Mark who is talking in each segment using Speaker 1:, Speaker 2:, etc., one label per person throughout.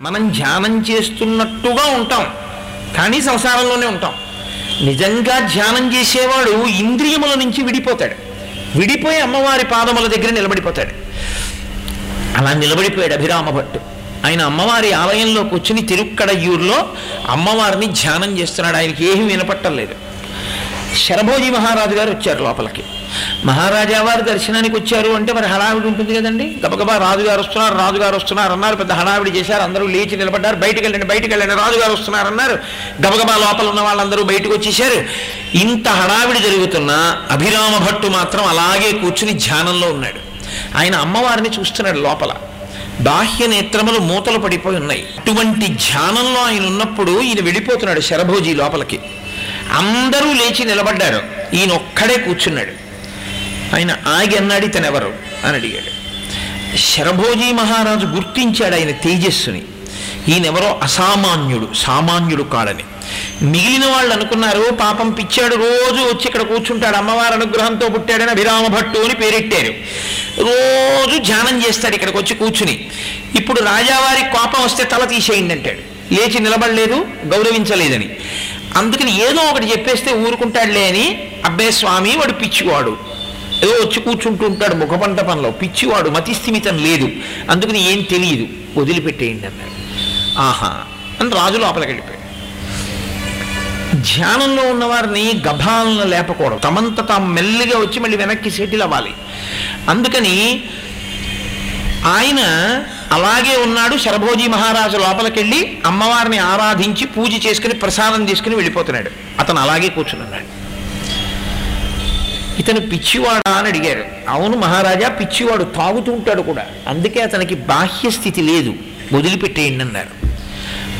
Speaker 1: మనం ధ్యానం చేస్తున్నట్టుగా ఉంటాం. కానీ సంసారంలోనే ఉంటాం. నిజంగా ధ్యానం చేసేవాడు ఇంద్రియముల నుంచి విడిపోతాడు. విడిపోయి అమ్మవారి పాదముల దగ్గర నిలబడిపోతాడు. అలా నిలబడిపోయాడు అభిరామ భట్టు. ఆయన అమ్మవారి ఆలయంలో కూర్చుని తిరుక్కడయ్యూరులో అమ్మవారిని ధ్యానం చేస్తున్నాడు. ఆయనకి ఏమీ వినపట్టలేదు. శరభోజీ మహారాజు గారు వచ్చారు లోపలికి. మహారాజా వారు దర్శనానికి వచ్చారు అంటే మరి హడావిడి ఉంటుంది కదండి. గబగబా రాజుగారు వస్తున్నారు రాజుగారు వస్తున్నారు అన్నారు పెద్ద హడావిడి చేశారు అందరూ లేచి నిలబడ్డారు బయటికి వెళ్ళండి బయటికి వెళ్ళండి రాజుగారు వస్తున్నారు అన్నారు. గబగబా లోపల ఉన్న వాళ్ళందరూ బయటకు వచ్చేసారు ఇంత హడావిడి జరుగుతున్నా అభిరామ భట్టు మాత్రం అలాగే కూర్చుని ధ్యానంలో ఉన్నాడు. ఆయన అమ్మవారిని చూస్తున్నాడు లోపల. బాహ్య నేత్రములు మూతలు పడిపోయి ఉన్నాయి. అటువంటి ధ్యానంలో ఆయన ఉన్నప్పుడు ఈయన వెళ్ళిపోతున్నాడు శరభోజీ లోపలికి. అందరూ లేచి నిలబడ్డారు. ఈయన ఒక్కడే కూర్చున్నాడు. ఆయన ఆగి అన్నాడు ఇతనెవరు? అని అడిగాడు. శరభోజీ మహారాజు గుర్తించాడు ఆయన తేజస్సుని. ఈయనెవరో? అసామాన్యుడు సామాన్యుడు కాడని. మిగిలిన వాళ్ళు అనుకున్నారు పాపం పిచ్చాడు రోజు వచ్చి ఇక్కడ కూర్చుంటాడు అమ్మవారి అనుగ్రహంతో పుట్టాడని అభిరామ భట్టు అని పేరెట్టారు. రోజు ధ్యానం చేస్తాడు ఇక్కడికి వచ్చి కూర్చుని. ఇప్పుడు రాజావారి కోపం వస్తే తల తీసేయండి అంటాడు. లేచి నిలబడలేదు గౌరవించలేదని. అందుకని ఏదో ఒకటి చెప్పేస్తే ఊరుకుంటాడులే అని అబ్బే స్వామి వాడు పిచ్చివాడు. ఏదో వచ్చి కూర్చుంటూ ఉంటాడు ముఖపంట పనిలో. పిచ్చివాడు మతిస్థిమితం లేదు. అందుకని ఏం తెలియదు. వదిలిపెట్టేయండి అన్నాడు ఆహా. అని రాజు లోపలికి వెళ్ళిపోయాడు. ధ్యానంలో ఉన్నవారిని గభాలను లేపకూడదు. తమంత తాము మెల్లిగా వచ్చి మళ్ళీ వెనక్కి సెటిల్ అవ్వాలి. అందుకని ఆయన అలాగే ఉన్నాడు శరభోజీ మహారాజు లోపలికెళ్ళి అమ్మవారిని ఆరాధించి పూజ చేసుకుని ప్రసాదం తీసుకుని వెళ్ళిపోతున్నాడు. అతను అలాగే కూర్చున్నాడు. ఇతను పిచ్చివాడా అని అడిగారు. అవును మహారాజా పిచ్చివాడు తాగుతూ ఉంటాడు కూడా. అందుకే అతనికి బాహ్య స్థితి లేదు. వదిలిపెట్టేయండి అన్నారు.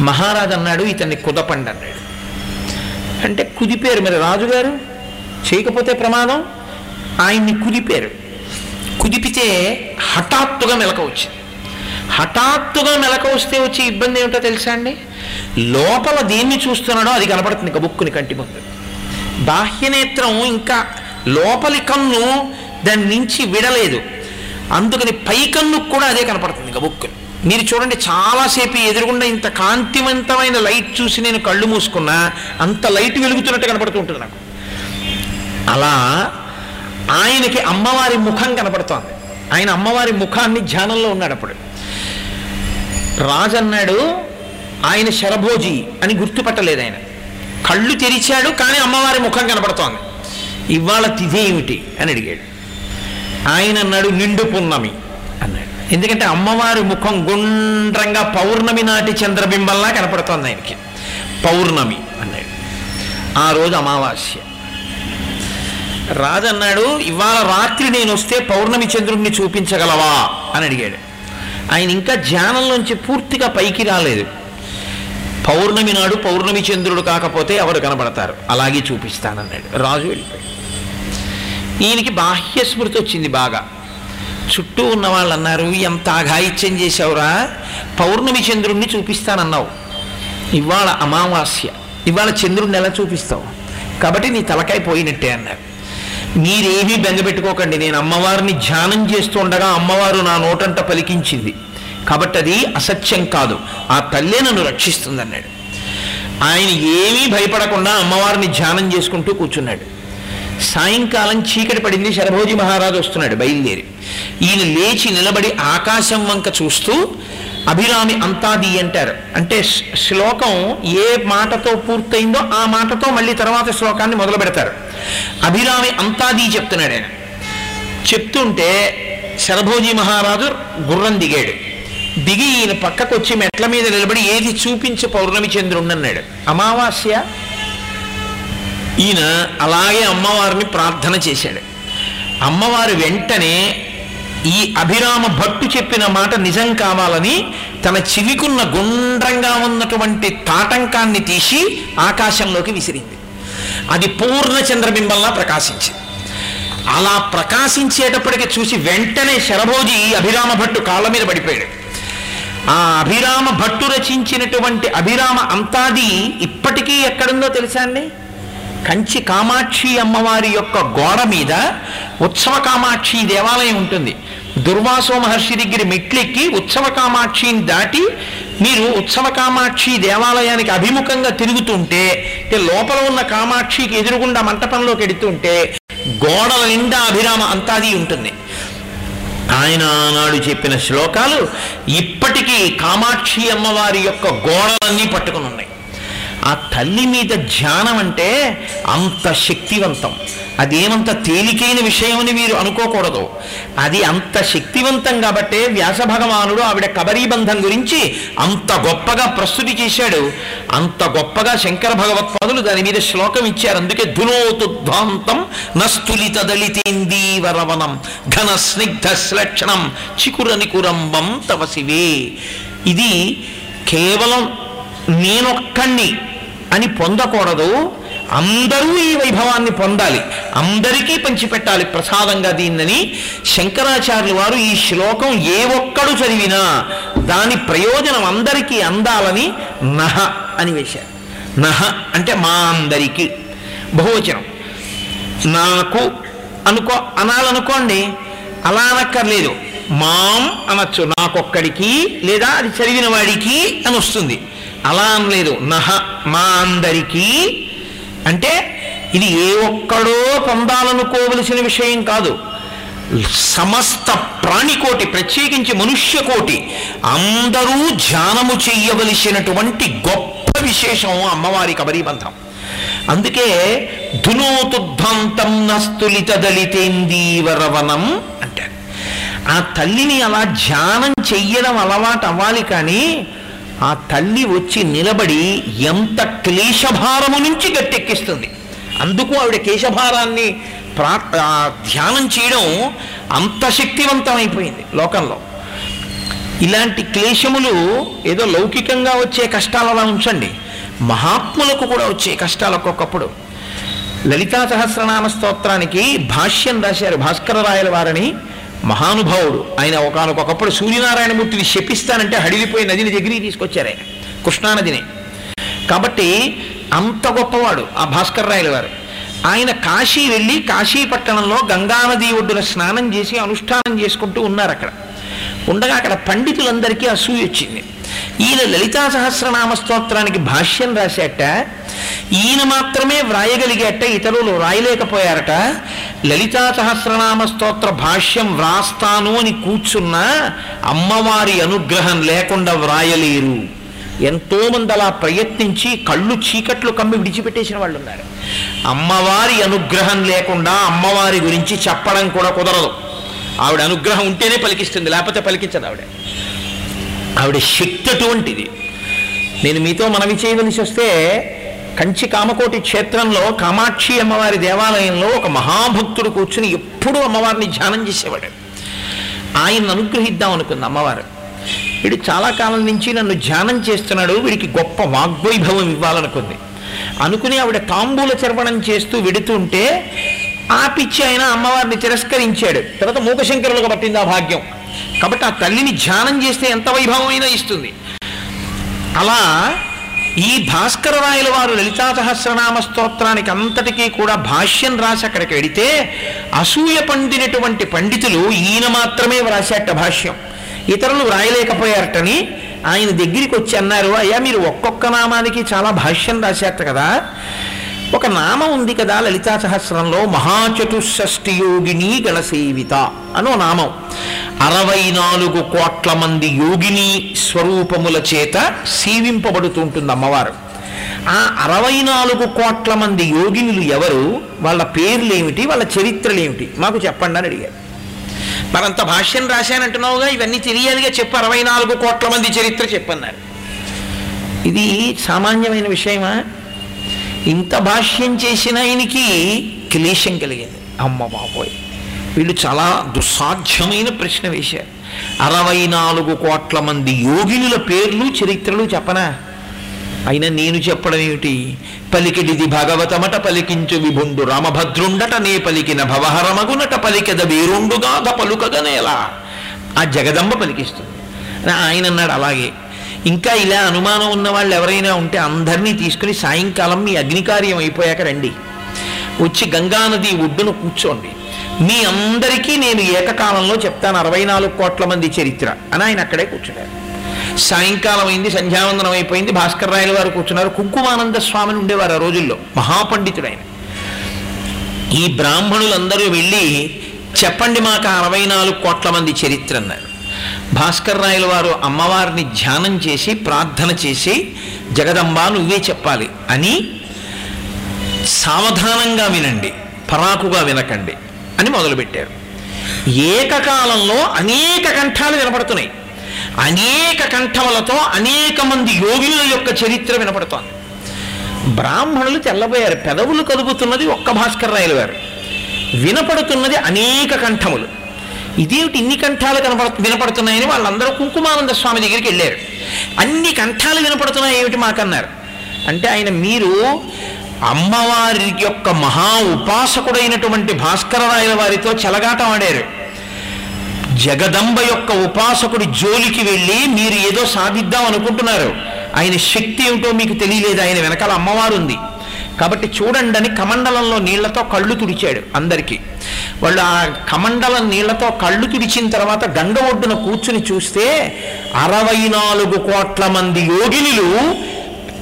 Speaker 1: మహారాజు అన్నాడు ఇతన్ని కుదపండి అన్నాడు. అంటే కుదిపారు మరి రాజుగారు? చేయకపోతే ప్రమాదం? ఆయన్ని కుదిపారు. కుదిపితే హఠాత్తుగా మెలక వచ్చింది. హఠాత్తుగా మెలక వస్తే వచ్చే ఇబ్బంది ఏమిటో తెలుసా అండి? లోపల దేన్ని చూస్తున్నాడో అది కనపడుతుంది కబుక్కుని కంటి ముందు. బాహ్యనేత్రం ఇంకా లోపలి కన్ను దాని నుంచి విడలేదు. అందుకని పై కన్ను కూడా అదే కనపడుతుంది గబుక్కుని మీరు చూడండి చాలాసేపు ఎదురుగుండా ఇంత కాంతివంతమైన లైట్ చూసి నేను కళ్ళు మూసుకున్నా అంత లైట్ వెలుగుతున్నట్టు కనపడుతూ ఉంటుంది నాకు. అలా ఆయనకి అమ్మవారి ముఖం కనపడుతోంది. ఆయన అమ్మవారి ముఖాన్ని ధ్యానంలో ఉన్నాడు అప్పుడు. రాజు అన్నాడు ఆయన శరభోజి అని గుర్తుపట్టలేదు ఆయన. కళ్ళు తెరిచాడు కానీ అమ్మవారి ముఖం కనపడుతోంది. ఇవాళ తిథి ఏమిటి? అని అడిగాడు. ఆయన అన్నాడు నిండు పున్నమి. అన్నాడు. ఎందుకంటే అమ్మవారి ముఖం గుండ్రంగా పౌర్ణమి నాటి చంద్రబింబంలా కనపడుతోంది ఆయనకి. పౌర్ణమి అన్నాడు. ఆ రోజు అమావాస్య. రాజు అన్నాడు ఇవాళ రాత్రి నేను వస్తే పౌర్ణమి చంద్రుణ్ణి చూపించగలవా? అని అడిగాడు. ఆయన ఇంకా ధ్యానంలోంచి పూర్తిగా పైకి రాలేదు. పౌర్ణమి నాడు పౌర్ణమి చంద్రుడు కాకపోతే ఎవరు కనబడతారు? అలాగే చూపిస్తానన్నాడు. రాజు వెళ్ళిపోయాడు. ఈయనకి బాహ్య స్మృతి వచ్చింది బాగా. చుట్టూ ఉన్న వాళ్ళు అన్నారు ఎంత అఘాయిత్యం చేశావురా? పౌర్ణమి చంద్రుణ్ణి చూపిస్తానన్నావు. ఇవాళ అమావాస్య. ఇవాళ చంద్రుడిని ఎలా చూపిస్తావు? కాబట్టి నీ తలకాయ పోయినట్టే అన్నారు. మీరేమీ బెంగపెట్టుకోకండి నేను అమ్మవారిని ధ్యానం చేస్తుండగా అమ్మవారు నా నోటంట పలికించింది. కాబట్టి అది అసత్యం కాదు. ఆ తల్లే నన్ను రక్షిస్తుంది అన్నాడు ఆయన ఏమీ భయపడకుండా అమ్మవారిని ధ్యానం చేసుకుంటూ కూర్చున్నాడు. సాయంకాలం చీకటి పడింది శరభోజి మహారాజు వస్తున్నాడు బయలుదేరి. ఈయన లేచి నిలబడి ఆకాశం వంక చూస్తూ అభిరామి అంతాది అంటారు. అంటే శ్లోకం ఏ మాటతో పూర్తయిందో ఆ మాటతో మళ్ళీ తర్వాత శ్లోకాన్ని మొదలు పెడతారు అభిరామి అంతాది చెప్తున్నాడు ఆయన. చెప్తుంటే శరభోజి మహారాజు గుర్రం దిగాడు. దిగి ఈయన పక్కకు వచ్చి మెట్ల మీద నిలబడి ఏది చూపించి పౌర్ణమి చంద్రుణ్ణి అన్నాడు అమావాస్య? ఈయన అలాగే అమ్మవారిని ప్రార్థన చేశాడు. అమ్మవారు వెంటనే ఈ అభిరామ భట్టు చెప్పిన మాట నిజం కావాలని తన చివికున్న గుండ్రంగా ఉన్నటువంటి తాటంకాన్ని తీసి ఆకాశంలోకి విసిరింది. అది పూర్ణ చంద్రబింబంలా ప్రకాశించింది. అలా ప్రకాశించేటప్పటికి చూసి వెంటనే శరభోజి అభిరామ భట్టు కాళ్ళ మీద పడిపోయాడు. ఆ అభిరామ భట్టు రచించినటువంటి అభిరామ అంతాది ఇప్పటికీ ఎక్కడుందో తెలుసా అండి? కంచి కామాక్షి అమ్మవారి యొక్క గోడ మీద ఉత్సవ కామాక్షి దేవాలయం ఉంటుంది. దుర్వాసో మహర్షి దగ్గర మెట్లెక్కి ఉత్సవ కామాక్షిని దాటి మీరు ఉత్సవ కామాక్షి దేవాలయానికి అభిముఖంగా తిరుగుతుంటే లోపల ఉన్న కామాక్షికి ఎదురుగుండా మంటపంలోకి ఎడుతుంటే గోడల నిండా అభిరామ అంతాది ఉంటుంది. ఆయన ఆనాడు చెప్పిన శ్లోకాలు ఇప్పటికీ కామాక్షి అమ్మవారి యొక్క గోడలన్నీ పట్టుకుని ఉన్నాయి. ఆ తల్లి మీద ధ్యానం అంటే అంత శక్తివంతం. అదేమంత తేలికైన విషయం అని మీరు అనుకోకూడదు. అది అంత శక్తివంతం కాబట్టే వ్యాస భగవానుడు ఆవిడ కబరీబంధం గురించి అంత గొప్పగా ప్రస్తుతి చేశాడు. అంత గొప్పగా శంకర భగవత్పాదులు దాని మీద శ్లోకం ఇచ్చారు. అందుకే ధునోతుద్ధాంతం నస్తులిత దళితేందీవరవనం ఘన స్నిగ్ధ శ్లక్షణం చికురని కురంబం తవ శివే ఇది కేవలం నేనొక్కణ్ణి. అని పొందకూడదు. అందరూ ఈ వైభవాన్ని పొందాలి. అందరికీ పంచిపెట్టాలి ప్రసాదంగా దీన్నని. శంకరాచార్యులు వారు ఈ శ్లోకం ఏ ఒక్కడు చదివినా దాని ప్రయోజనం అందరికీ అందాలని నహ అని వేశారు. నహ అంటే మా అందరికీ. బహువచనం. నాకు అనుకో అనాలనుకోండి అలా అనక్కర్లేదు. మాం అనొచ్చు నాకొక్కడికి లేదా అది చదివిన వాడికి అని వస్తుంది అలా అనలేదు. నహ మా అందరికీ. అంటే ఇది ఏ ఒక్కడో పొందాలనుకోవలసిన విషయం కాదు. సమస్త ప్రాణికోటి ప్రత్యేకించి మనుష్య కోటి అందరూ ధ్యానము చెయ్యవలసినటువంటి గొప్ప విశేషం అమ్మవారి కబరీబంధం. అందుకే ధునోతుద్భంతం నస్తులిత దళితేందీవరవనం అంటారు. ఆ తల్లిని అలా ధ్యానం చెయ్యడం అలవాటు అవ్వాలి కానీ ఆ తల్లి వచ్చి నిలబడి ఎంత క్లేశభారము నుంచి గట్టెక్కిస్తుంది. అందుకు ఆవిడ కేశభారాన్ని ప్రా ధ్యానం చేయడం అంత శక్తివంతమైపోయింది లోకంలో. ఇలాంటి క్లేశములు ఏదో లౌకికంగా వచ్చే కష్టాలు అలా ఉంచండి. మహాత్ములకు కూడా వచ్చే కష్టాలు ఒక్కొక్కప్పుడు లలితా సహస్రనామ స్తోత్రానికి భాష్యం రాశారు భాస్కర రాయల వారని. మహానుభావుడు. ఆయన ఒకనొకప్పుడు సూర్యనారాయణమూర్తిని శపిస్తానంటే హడిలిపోయి నదిని దగ్గరికి తీసుకొచ్చారు ఆయన కృష్ణానదిని. కాబట్టి అంత గొప్పవాడు ఆ భాస్కర్ రాయల గారు. ఆయన కాశీ వెళ్ళి కాశీ పట్టణంలో గంగానది ఒడ్డున స్నానం చేసి అనుష్ఠానం చేసుకుంటూ ఉన్నారు అక్కడ ఉండగా అక్కడ పండితులందరికీ అసూయ వచ్చింది. ఈయన లలితా సహస్రనామ స్తోత్రానికి భాష్యం రాశాట ఈయన మాత్రమే వ్రాయగలిగేట ఇతరులు రాయలేకపోయారట లలితా సహస్రనామ స్తోత్ర భాష్యం వ్రాస్తాను అని కూర్చున్నా అమ్మవారి అనుగ్రహం లేకుండా వ్రాయలేరు. ఎంతోమంది అలా ప్రయత్నించి కళ్ళు చీకట్లు కమ్మి విడిచిపెట్టేసిన వాళ్ళు ఉన్నారు అమ్మవారి అనుగ్రహం లేకుండా అమ్మవారి గురించి చెప్పడం కూడా కుదరదు. ఆవిడ అనుగ్రహం ఉంటేనే పలికిస్తుంది లేకపోతే పలికించదు ఆవిడ. ఆవిడ శక్తి అటువంటిది. నేను మీతో మనవి చేయవలసి వస్తే కంచి కామకోటి క్షేత్రంలో కామాక్షి అమ్మవారి దేవాలయంలో ఒక మహాభక్తుడు కూర్చుని ఎప్పుడూ అమ్మవారిని ధ్యానం చేసేవాడు. ఆయన అనుగ్రహిద్దాం అనుకుంది అమ్మవారు. వీడు చాలా కాలం నుంచి నన్ను ధ్యానం చేస్తున్నాడు వీడికి గొప్ప వాగ్వైభవం ఇవ్వాలనుకుంది. అనుకుని ఆవిడ తాంబూల చర్వణం చేస్తూ వెడుతుంటే ఆ పిచ్చి ఆయన అమ్మవారిని తిరస్కరించాడు. తర్వాత మూకశంకరులకు పట్టింది ఆ భాగ్యం. కాబట్టి ఆ తల్లిని ధ్యానం చేస్తే ఎంత వైభవమైనా ఇస్తుంది. అలా ఈ భాస్కర రాయల వారు లలితా సహస్రనామ స్తోత్రానికి అంతటికీ కూడా భాష్యం రాసి అక్కడికి వెడితే అసూయ పండినటువంటి పండితులు ఈయన మాత్రమే వ్రాసేట భాష్యం. ఇతరులు వ్రాయలేకపోయారటని ఆయన దగ్గరికి వచ్చి అన్నారు అయ్యా మీరు ఒక్కొక్క నామానికి చాలా భాష్యం రాసేట కదా. ఒక నామం ఉంది కదా లలితా సహస్రంలో మహాచతుషష్ఠి యోగిని గణసేవిత అనో నామం. అరవై నాలుగు కోట్ల మంది యోగిని స్వరూపముల చేత సేవింపబడుతుంటుంది అమ్మవారు. ఆ అరవై నాలుగు కోట్ల మంది యోగినులు ఎవరు? వాళ్ళ పేర్లు ఏమిటి వాళ్ళ చరిత్రలు ఏమిటి మాకు చెప్పండి అని అడిగారు. మరంత భాష్యం రాశానంటున్నావుగా? ఇవన్నీ తెలియాలిగా చెప్పు. అరవై నాలుగు కోట్ల మంది చరిత్ర చెప్పన్నారు. ఇది సామాన్యమైన విషయమా? ఇంత భాష్యం చేసిన ఆయనకి క్లేశం కలిగింది. అమ్మ బాబోయ్ వీళ్ళు చాలా దుస్సాధ్యమైన ప్రశ్న వేశారు. అరవై నాలుగు కోట్ల మంది యోగినుల పేర్లు చరిత్రలు చెప్పనా? అయినా నేను చెప్పడం ఏమిటి? పలికిడిది భగవతమట పలికించు విభుండు రామభద్రుండట నే పలికిన భవహరమగునట పలికెద వేరుండుగాథ పలుకగనేలా ఆ జగదంబ పలికిస్తుంది. ఆయన అన్నాడు అలాగే ఇంకా ఇలా అనుమానం ఉన్న వాళ్ళు ఎవరైనా ఉంటే అందరినీ తీసుకుని సాయంకాలం మీ అగ్నికార్యం అయిపోయాక రండి. వచ్చి గంగానది ఒడ్డున కూర్చోండి. మీ అందరికీ నేను ఏకకాలంలో చెప్తాను అరవై నాలుగు కోట్ల మంది చరిత్ర అని ఆయన అక్కడే కూర్చున్నారు. సాయంకాలం అయింది సంధ్యావందనం అయిపోయింది భాస్కర్ రాయల వారు కూర్చున్నారు. కుంకుమానంద స్వామిని ఉండేవారు ఆ రోజుల్లో మహాపండితుడైన. ఈ బ్రాహ్మణులందరూ వెళ్ళి చెప్పండి మాకు అరవై నాలుగు కోట్ల మంది చరిత్ర అన్నారు. భాస్కర్ రాయల వారు అమ్మవారిని ధ్యానం చేసి ప్రార్థన చేసి జగదంబా నువ్వే చెప్పాలి అని సావధానంగా వినండి పరాకుగా వినకండి అని మొదలుపెట్టారు. ఏకకాలంలో అనేక కంఠాలు వినపడుతున్నాయి. అనేక కంఠములతో అనేక మంది యోగుల యొక్క చరిత్ర వినపడుతోంది. బ్రాహ్మణులు తెల్లబోయారు పెదవులు కదుపుతున్నది ఒక్క భాస్కర్ రాయలు వారు. వినపడుతున్నది అనేక కంఠములు. ఇదేమిటి ఇన్ని కంఠాలు కనపడు వినపడుతున్నాయని వాళ్ళందరూ కుంకుమానంద స్వామి దగ్గరికి వెళ్ళారు. అన్ని కంఠాలు వినపడుతున్నాయి ఏమిటి మాకన్నారు. అంటే ఆయన మీరు అమ్మవారి యొక్క మహా ఉపాసకుడైనటువంటి భాస్కర రాయల వారితో చెలగాటం ఆడారు. జగదంబ యొక్క ఉపాసకుడి జోలికి వెళ్ళి మీరు ఏదో సాధిద్దాం అనుకుంటున్నారు. ఆయన శక్తి ఏమిటో మీకు తెలియలేదు ఆయన వెనకాల అమ్మవారు ఉంది కాబట్టి చూడండి కమండలంలో నీళ్ళతో కళ్ళు తుడిచాడు అందరికీ. వాళ్ళు ఆ కమండలం నీళ్ళతో కళ్ళు తుడిచిన తర్వాత గంగ ఒడ్డున కూర్చుని చూస్తే అరవై నాలుగు కోట్ల మంది యోగినులు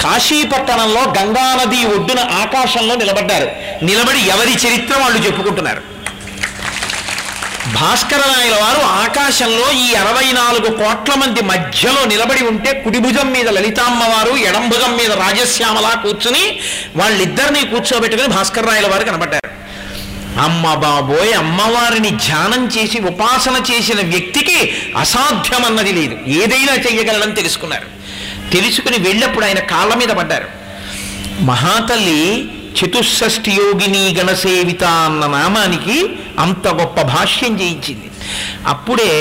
Speaker 1: కాశీపట్టణంలో గంగానది ఒడ్డున ఆకాశంలో నిలబడ్డారు. నిలబడి ఎవరి చరిత్ర వాళ్ళు చెప్పుకుంటున్నారు? భాస్కర వారు ఆకాశంలో ఈ అరవై నాలుగు కోట్ల మంది మధ్యలో నిలబడి ఉంటే కుడిభుజం మీద లలితామ్మవారు ఎడం భుజం మీద రాజశ్యామలా కూర్చుని వాళ్ళిద్దరినీ కూర్చోబెట్టుకుని భాస్కర రాయల వారు కనబడ్డారు. అమ్మ బాబోయ్ అమ్మవారిని ధ్యానం చేసి ఉపాసన చేసిన వ్యక్తికి అసాధ్యమన్నది లేదు. ఏదైనా చెయ్యగలడని తెలుసుకున్నారు. తెలుసుకుని వెళ్ళప్పుడు ఆయన కాళ్ళ మీద పడ్డారు. మహాతల్లి చతుషష్ఠి యోగిని గణసేవిత అన్న నామానికి అంత గొప్ప భాష్యం చేయించింది అప్పుడే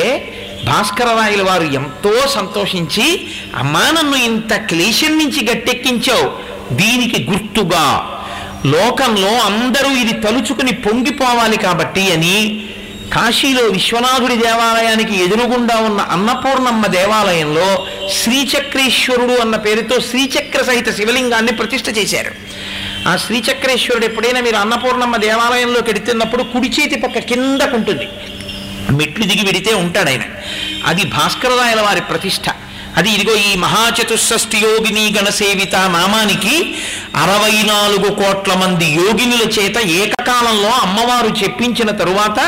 Speaker 1: భాస్కర రాయల వారు ఎంతో సంతోషించి అమ్మా నన్ను ఇంత క్లేశం నుంచి గట్టెక్కించావు. దీనికి గుర్తుగా. లోకంలో అందరూ ఇది తలుచుకుని పొంగిపోవాలి కాబట్టి అని కాశీలో విశ్వనాథుడి దేవాలయానికి ఎదురుగుండా ఉన్న అన్నపూర్ణమ్మ దేవాలయంలో శ్రీచక్రేశ్వరుడు అన్న పేరుతో శ్రీచక్ర సహిత శివలింగాన్ని ప్రతిష్ఠ చేశారు. ఆ శ్రీచక్రేశ్వరుడు ఎప్పుడైనా మీరు అన్నపూర్ణమ్మ దేవాలయంలోకి ఎడుతున్నప్పుడు కుడి చేతి పక్క కిందకుంటుంది. మెట్లు దిగి వెడితే ఉంటాడు ఆయన. అది భాస్కరరాయల వారి ప్రతిష్ట. అది ఇదిగో ఈ మహాచతుషష్ఠి యోగిని గణసేవిత నామానికి అరవై నాలుగు కోట్ల మంది యోగినుల చేత ఏకకాలంలో అమ్మవారు చెప్పించిన తరువాత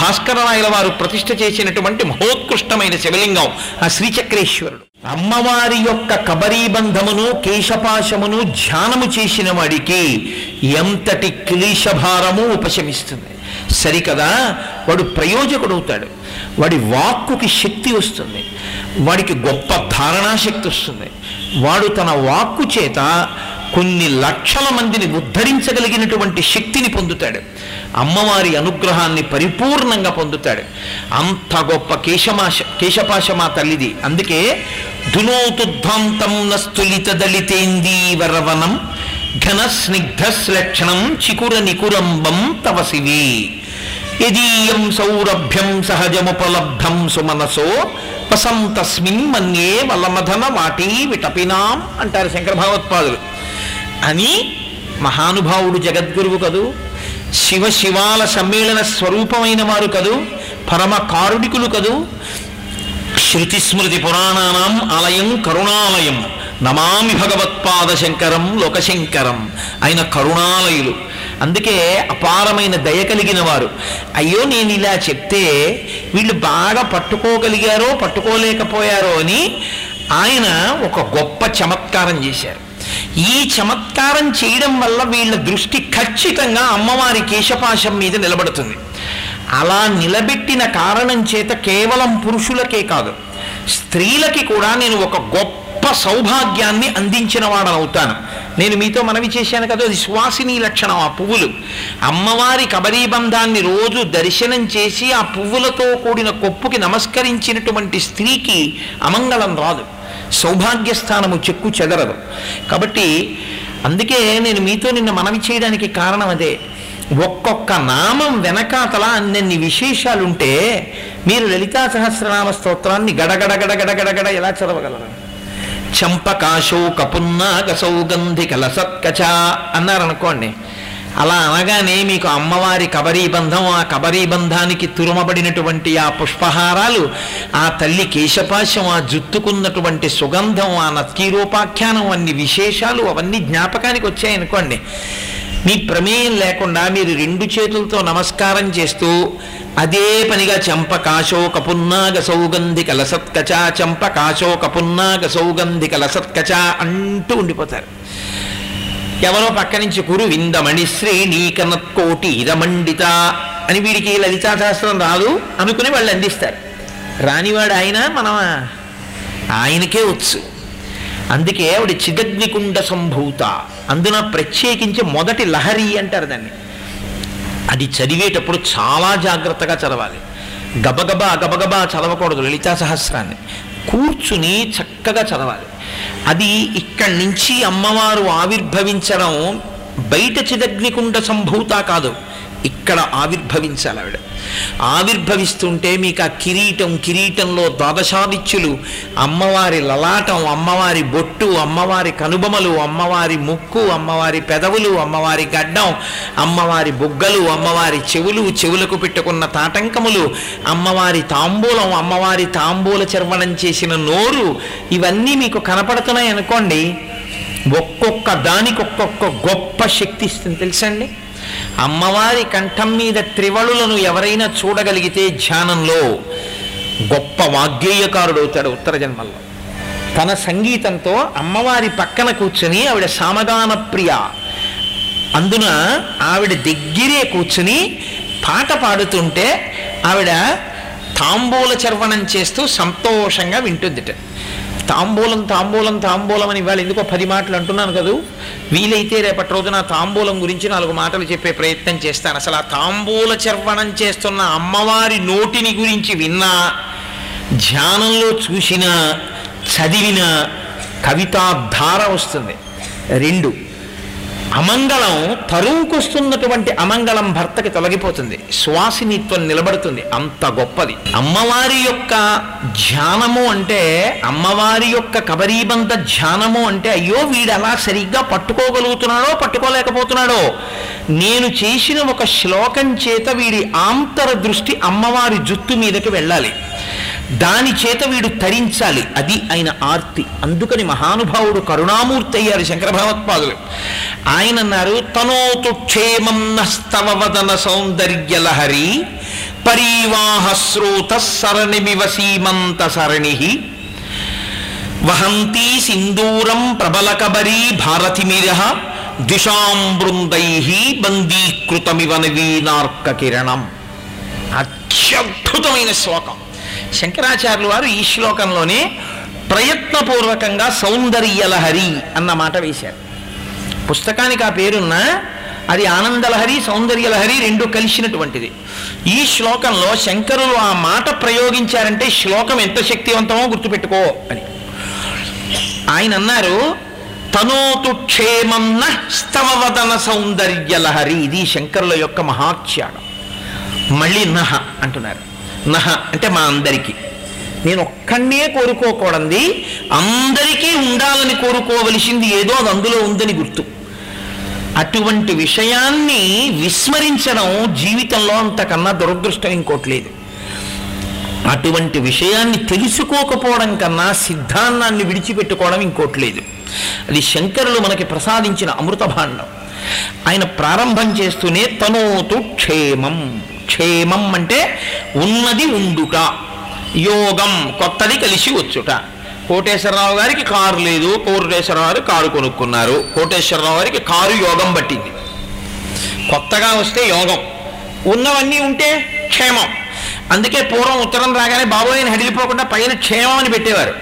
Speaker 1: భాస్కరరాయల వారు ప్రతిష్ఠ చేసినటువంటి మహోత్కృష్టమైన శివలింగం ఆ శ్రీచక్రేశ్వరుడు. అమ్మవారి యొక్క కబరీబంధమును కేశపాశమును ధ్యానము చేసిన వాడికి ఎంతటి క్లీశభారము ఉపశమిస్తుంది. సరికదా? వాడు ప్రయోజకుడవుతాడు. వాడి వాక్కుకి శక్తి వస్తుంది. వాడికి గొప్ప ధారణాశక్తి వస్తుంది. వాడు తన వాక్కు చేత కొన్ని లక్షల మందిని ఉద్ధరించగలిగినటువంటి శక్తిని పొందుతాడు. అమ్మవారి అనుగ్రహాన్ని పరిపూర్ణంగా పొందుతాడు. అంత గొప్ప కేశమాశ కేశపాశమా తల్లిది. అందుకే స్థులిత నస్తులిత దళితేందీవరవనం ఘన స్నిగ్ధశ్లక్షణం చికుర నికురంబం తవ శివి యదీయం సౌరభ్యం సహజముపలబ్ధం సుమనసో వసంతస్మిన్ మన్యే వలమధన వాటీ విటపినాం అంటారు శంకర భగవత్పాదులు అని మహానుభావుడు జగద్గురువు కదూ శివ శివాల సమ్మేళన స్వరూపమైన వారు కదూ పరమ కారుణికులు కదూ శృతి స్మృతి పురాణానాం ఆలయం కరుణాలయం. నమామి భగవత్పాద శంకరం లోకశంకరం ఆయన కరుణాలయులు. అందుకే అపారమైన దయ కలిగిన వారు. అయ్యో నేను ఇలా చెప్తే వీళ్ళు బాగా పట్టుకోగలిగారో పట్టుకోలేకపోయారో అని ఆయన ఒక గొప్ప చమత్కారం చేశారు. ఈ చమత్కారం చేయడం వల్ల వీళ్ళ దృష్టి ఖచ్చితంగా అమ్మవారి కేశపాశం మీద నిలబడుతుంది. అలా నిలబెట్టిన కారణం చేత కేవలం పురుషులకే కాదు స్త్రీలకి కూడా నేను ఒక గొప్ప సౌభాగ్యాన్ని అందించిన వాడనవుతాను. నేను మీతో మనవి చేశాను కదా అది సువాసిని లక్షణం ఆ పువ్వులు. అమ్మవారి కబరీబంధాన్ని రోజు దర్శనం చేసి ఆ పువ్వులతో కూడిన కొప్పుకి నమస్కరించినటువంటి స్త్రీకి అమంగళం రాదు. సౌభాగ్యస్థానము చెక్కు చెదరదు. కాబట్టి అందుకే నేను మీతో నిన్న మనవి చేయడానికి కారణం అదే. ఒక్కొక్క నామం వెనకాతల అన్నన్ని విశేషాలుంటే మీరు లలితా సహస్రనామ స్తోత్రాన్ని గడగడ గడగడ గడగడ ఎలా చదవగలరు? చంపకాశో కపున్నాగ సౌగంధి కలసత్కచ అన్నారనుకోండి. అలా అనగానే మీకు అమ్మవారి కబరీ బంధం ఆ కబరీ బంధానికి తురుమబడినటువంటి ఆ పుష్పహారాలు ఆ తల్లి కేశపాశం ఆ జుత్తుకున్నటువంటి సుగంధం ఆ నత్కీరోపాఖ్యానం అన్ని విశేషాలు అవన్నీ జ్ఞాపకానికి వచ్చాయనుకోండి మీ ప్రమేయం లేకుండా మీరు రెండు చేతులతో నమస్కారం చేస్తూ అదే పనిగా చెంప కాశో కపున్నాగ సౌగంధిక కలసత్కచ చెంప కాశో కపున్నాగ సౌగంధిక కలసత్కచ అంటూ ఉండిపోతారు. ఎవరో పక్క నుంచి కురు విందమణి శ్రేణీకనత్కోటి ఇదమండిత అని వీడికి లలితాశాస్త్రం రాదు అనుకుని వాళ్ళు అందిస్తారు. రానివాడు ఆయన మనం ఆయనకే వచ్చు. అందుకే ఆవిడ చిదగ్నికుండ సంభూత. అందున ప్రత్యేకించి మొదటి లహరి అంటారు దాన్ని. అది చదివేటప్పుడు చాలా జాగ్రత్తగా చదవాలి. గబగబా గబగబా చదవకూడదు లలితా సహస్రాన్ని. కూర్చుని చక్కగా చదవాలి. అది ఇక్కడి నుంచి అమ్మవారు ఆవిర్భవించడం బయట చిదగ్నికుండ సంభూత కాదు. ఇక్కడ ఆవిర్భవించాలి ఆవిడ. ఆవిర్భవిస్తుంటే మీకు ఆ కిరీటం కిరీటంలో ద్వాదశాదిత్యులు అమ్మవారి లలాటం అమ్మవారి బొట్టు అమ్మవారి కనుబొమలు అమ్మవారి ముక్కు అమ్మవారి పెదవులు అమ్మవారి గడ్డం అమ్మవారి బుగ్గలు అమ్మవారి చెవులు చెవులకు పెట్టుకున్న తాటంకములు అమ్మవారి తాంబూలం అమ్మవారి తాంబూల చర్వణం చేసిన నోరు ఇవన్నీ మీకు కనపడుతున్నాయి అనుకోండి ఒక్కొక్క దానికి ఒక్కొక్క గొప్ప శక్తి ఇస్తుంది తెలుసండి? అమ్మవారి కంఠం మీద త్రివళులను ఎవరైనా చూడగలిగితే ధ్యానంలో గొప్ప వాగ్గేయకారుడు అవుతాడు ఉత్తర జన్మల్లో. తన సంగీతంతో అమ్మవారి పక్కన కూర్చుని ఆవిడ సామగాన ప్రియ. అందున ఆవిడ దగ్గరే కూర్చుని పాట పాడుతుంటే ఆవిడ తాంబూల చర్వణం చేస్తూ సంతోషంగా వింటుందిట. తాంబూలం తాంబూలం తాంబూలం అని ఇవాళ ఎందుకో పది మాటలు అంటున్నాను కదూ? వీలైతే రేపటి రోజున తాంబూలం గురించి నాలుగు మాటలు చెప్పే ప్రయత్నం చేస్తాను. అసలు ఆ తాంబూల చర్వణం చేస్తున్న అమ్మవారి నోటిని గురించి విన్నా ధ్యానంలో చూసిన చదివిన కవితాధార వస్తుంది. రెండు. అమంగళం తరువుకొస్తున్నటువంటి అమంగళం భర్తకి తొలగిపోతుంది. శ్వాసినిత్వం నిలబడుతుంది. అంత గొప్పది. అమ్మవారి యొక్క ధ్యానము అంటే అమ్మవారి యొక్క కబరీబంధ ధ్యానము అంటే అయ్యో వీడు అలా సరిగ్గా పట్టుకోగలుగుతున్నాడో పట్టుకోలేకపోతున్నాడో. నేను చేసిన ఒక శ్లోకం చేత వీడి ఆంతర దృష్టి అమ్మవారి జుత్తు మీదకి వెళ్ళాలి. దాని చేత వీడు తరించాలి. అది ఆయన ఆర్తి. అందుకని మహానుభావుడు కరుణామూర్తి అయ్యారు శంకర భగవత్పాదులు. ఆయన అన్నారు తనోతు క్షేమం నస్తవ వదన సౌందర్యలహరి పరీవాహ స్రోత సరణిమివ సీమంత సరణి. వహంతి సింధూరం ప్రబలకబరీ భారతిమిర దిశాం బృందై బందీకృతమివ నవీనార్క కిరణం. అత్యద్భుతమైన శ్లోకం. శంకరాచార్యులు వారు ఈ శ్లోకంలోనే ప్రయత్నపూర్వకంగా సౌందర్యలహరి అన్న మాట వేశారు. పుస్తకానికి ఆ పేరున్న అది ఆనందలహరి సౌందర్యలహరి రెండు కలిసినటువంటిది. ఈ శ్లోకంలో శంకరులు ఆ మాట ప్రయోగించారంటే శ్లోకం ఎంత శక్తివంతమో గుర్తుపెట్టుకో అని. ఆయన అన్నారు తనోతు క్షేమం స్తవవదన సౌందర్యలహరి ఇది శంకరుల యొక్క మహాత్యాగం మళ్ళీ నహ అంటున్నారు. నహ అంటే మా అందరికీ. నేను ఒక్కడే కోరుకోకూడంది అందరికీ ఉండాలని కోరుకోవలసింది ఏదో అది అందులో ఉందని గుర్తు. అటువంటి విషయాన్ని విస్మరించడం జీవితంలో అంతకన్నా దురదృష్టం ఇంకోట్లేదు అటువంటి విషయాన్ని తెలుసుకోకపోవడం కన్నా సిద్ధాంతాన్ని విడిచిపెట్టుకోవడం ఇంకోట్లేదు అది శంకరులు మనకి ప్రసాదించిన అమృత భాండం ఆయన ప్రారంభం చేస్తూనే తనోతు క్షేమం. క్షేమం అంటే ఉన్నది ఉండుట. యోగం కొత్తది కలిసి వచ్చుట. కోటేశ్వరరావు గారికి కారు లేదు కోటేశ్వరరావు గారు కారు కొనుక్కున్నారు. కోటేశ్వరరావు గారికి కారు యోగం పట్టింది. కొత్తగా వస్తే యోగం. ఉన్నవన్నీ ఉంటే క్షేమం. అందుకే పూర్వం ఉత్తరం రాగానే బాబోయని హడిలిపోకుండా పైన క్షేమం అని పెట్టేవారు.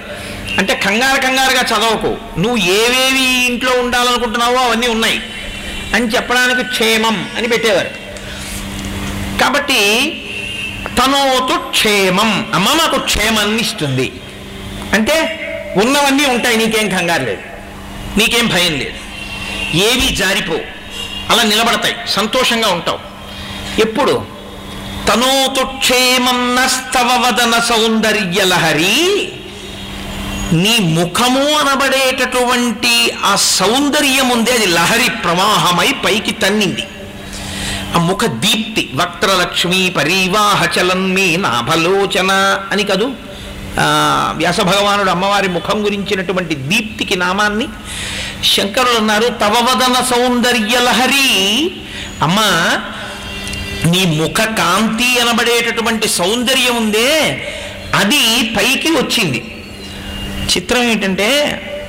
Speaker 1: అంటే కంగారు కంగారుగా చదవకు. నువ్వు ఏవేవి ఇంట్లో ఉండాలనుకుంటున్నావో అవన్నీ ఉన్నాయి. అని చెప్పడానికి క్షేమం అని పెట్టేవారు. కాబట్టి తనోతు క్షేమం. అమ్మ మాకు క్షేమాన్ని ఇస్తుంది. అంటే ఉన్నవన్నీ ఉంటాయి నీకేం కంగారు లేదు. నీకేం భయం లేదు. ఏవి జారిపో. అలా నిలబడతాయి. సంతోషంగా ఉంటావు. ఎప్పుడు? తనోతు క్షేమం నస్తవ వదన సౌందర్యలహరి నీ ముఖము అనబడేటటువంటి ఆ సౌందర్యం ఉంది అది లహరి ప్రవాహమై పైకి తన్నింది. ముఖ దీప్తి వక్త్రలక్ష్మి పరీవాహ మీ నాభలోచన అని కదూ? వ్యాస భగవానుడు అమ్మవారి ముఖం గురించినటువంటి దీప్తికి నామాన్ని శంకరులు అన్నారు తవవదన సౌందర్య లహరి అమ్మా నీ ముఖ కాంతి అనబడేటటువంటి సౌందర్యం ఉందే అది పైకి వచ్చింది. చిత్రం ఏంటంటే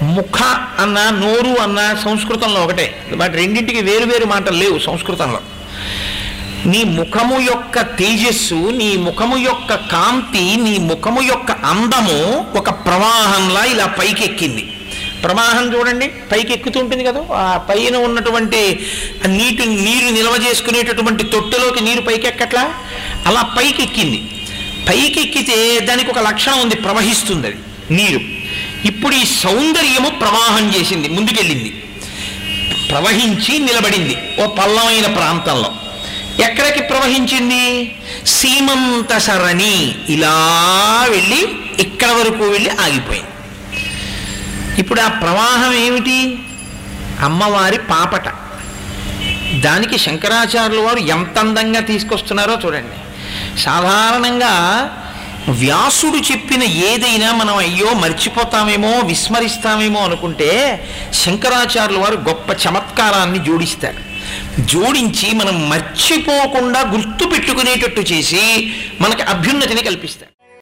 Speaker 1: ముఖ అన్న నోరు అన్న సంస్కృతంలో ఒకటే. వాటి రెండింటికి వేరు వేరు మాటలు లేవు సంస్కృతంలో. నీ ముఖము యొక్క తేజస్సు నీ ముఖము యొక్క కాంతి నీ ముఖము యొక్క అందము ఒక ప్రవాహంలా ఇలా పైకెక్కింది. ప్రవాహం చూడండి పైకి ఎక్కుతూ ఉంటుంది కదా ఆ పైన ఉన్నటువంటి నీటి నీరు నిల్వ చేసుకునేటటువంటి తొట్టెలోకి నీరు పైకెక్కట్లా? అలా పైకెక్కింది. పైకెక్కితే దానికి ఒక లక్షణం ఉంది ప్రవహిస్తుంది అది నీరు. ఇప్పుడు ఈ సౌందర్యము ప్రవాహం చేసింది ముందుకెళ్ళింది. ప్రవహించి నిలబడింది ఓ పల్లమైన ప్రాంతంలో. ఎక్కడికి ప్రవహించింది? సీమంత సరణి ఇలా వెళ్ళి ఇక్కడ వరకు వెళ్ళి ఆగిపోయింది. ఇప్పుడు ఆ ప్రవాహం ఏమిటి? అమ్మవారి పాపట. దానికి శంకరాచార్యుల వారు ఎంత అందంగా తీసుకొస్తున్నారో చూడండి. సాధారణంగా వ్యాసుడు చెప్పిన ఏదైనా మనం అయ్యో మర్చిపోతామేమో విస్మరిస్తామేమో అనుకుంటే శంకరాచార్యుల వారు గొప్ప చమత్కారాన్ని జోడిస్తారు. జోడించి మనం మర్చిపోకుండా గుర్తు పెట్టుకునేటట్టు చేసి మనకి అభ్యున్నతిని కల్పిస్తాడు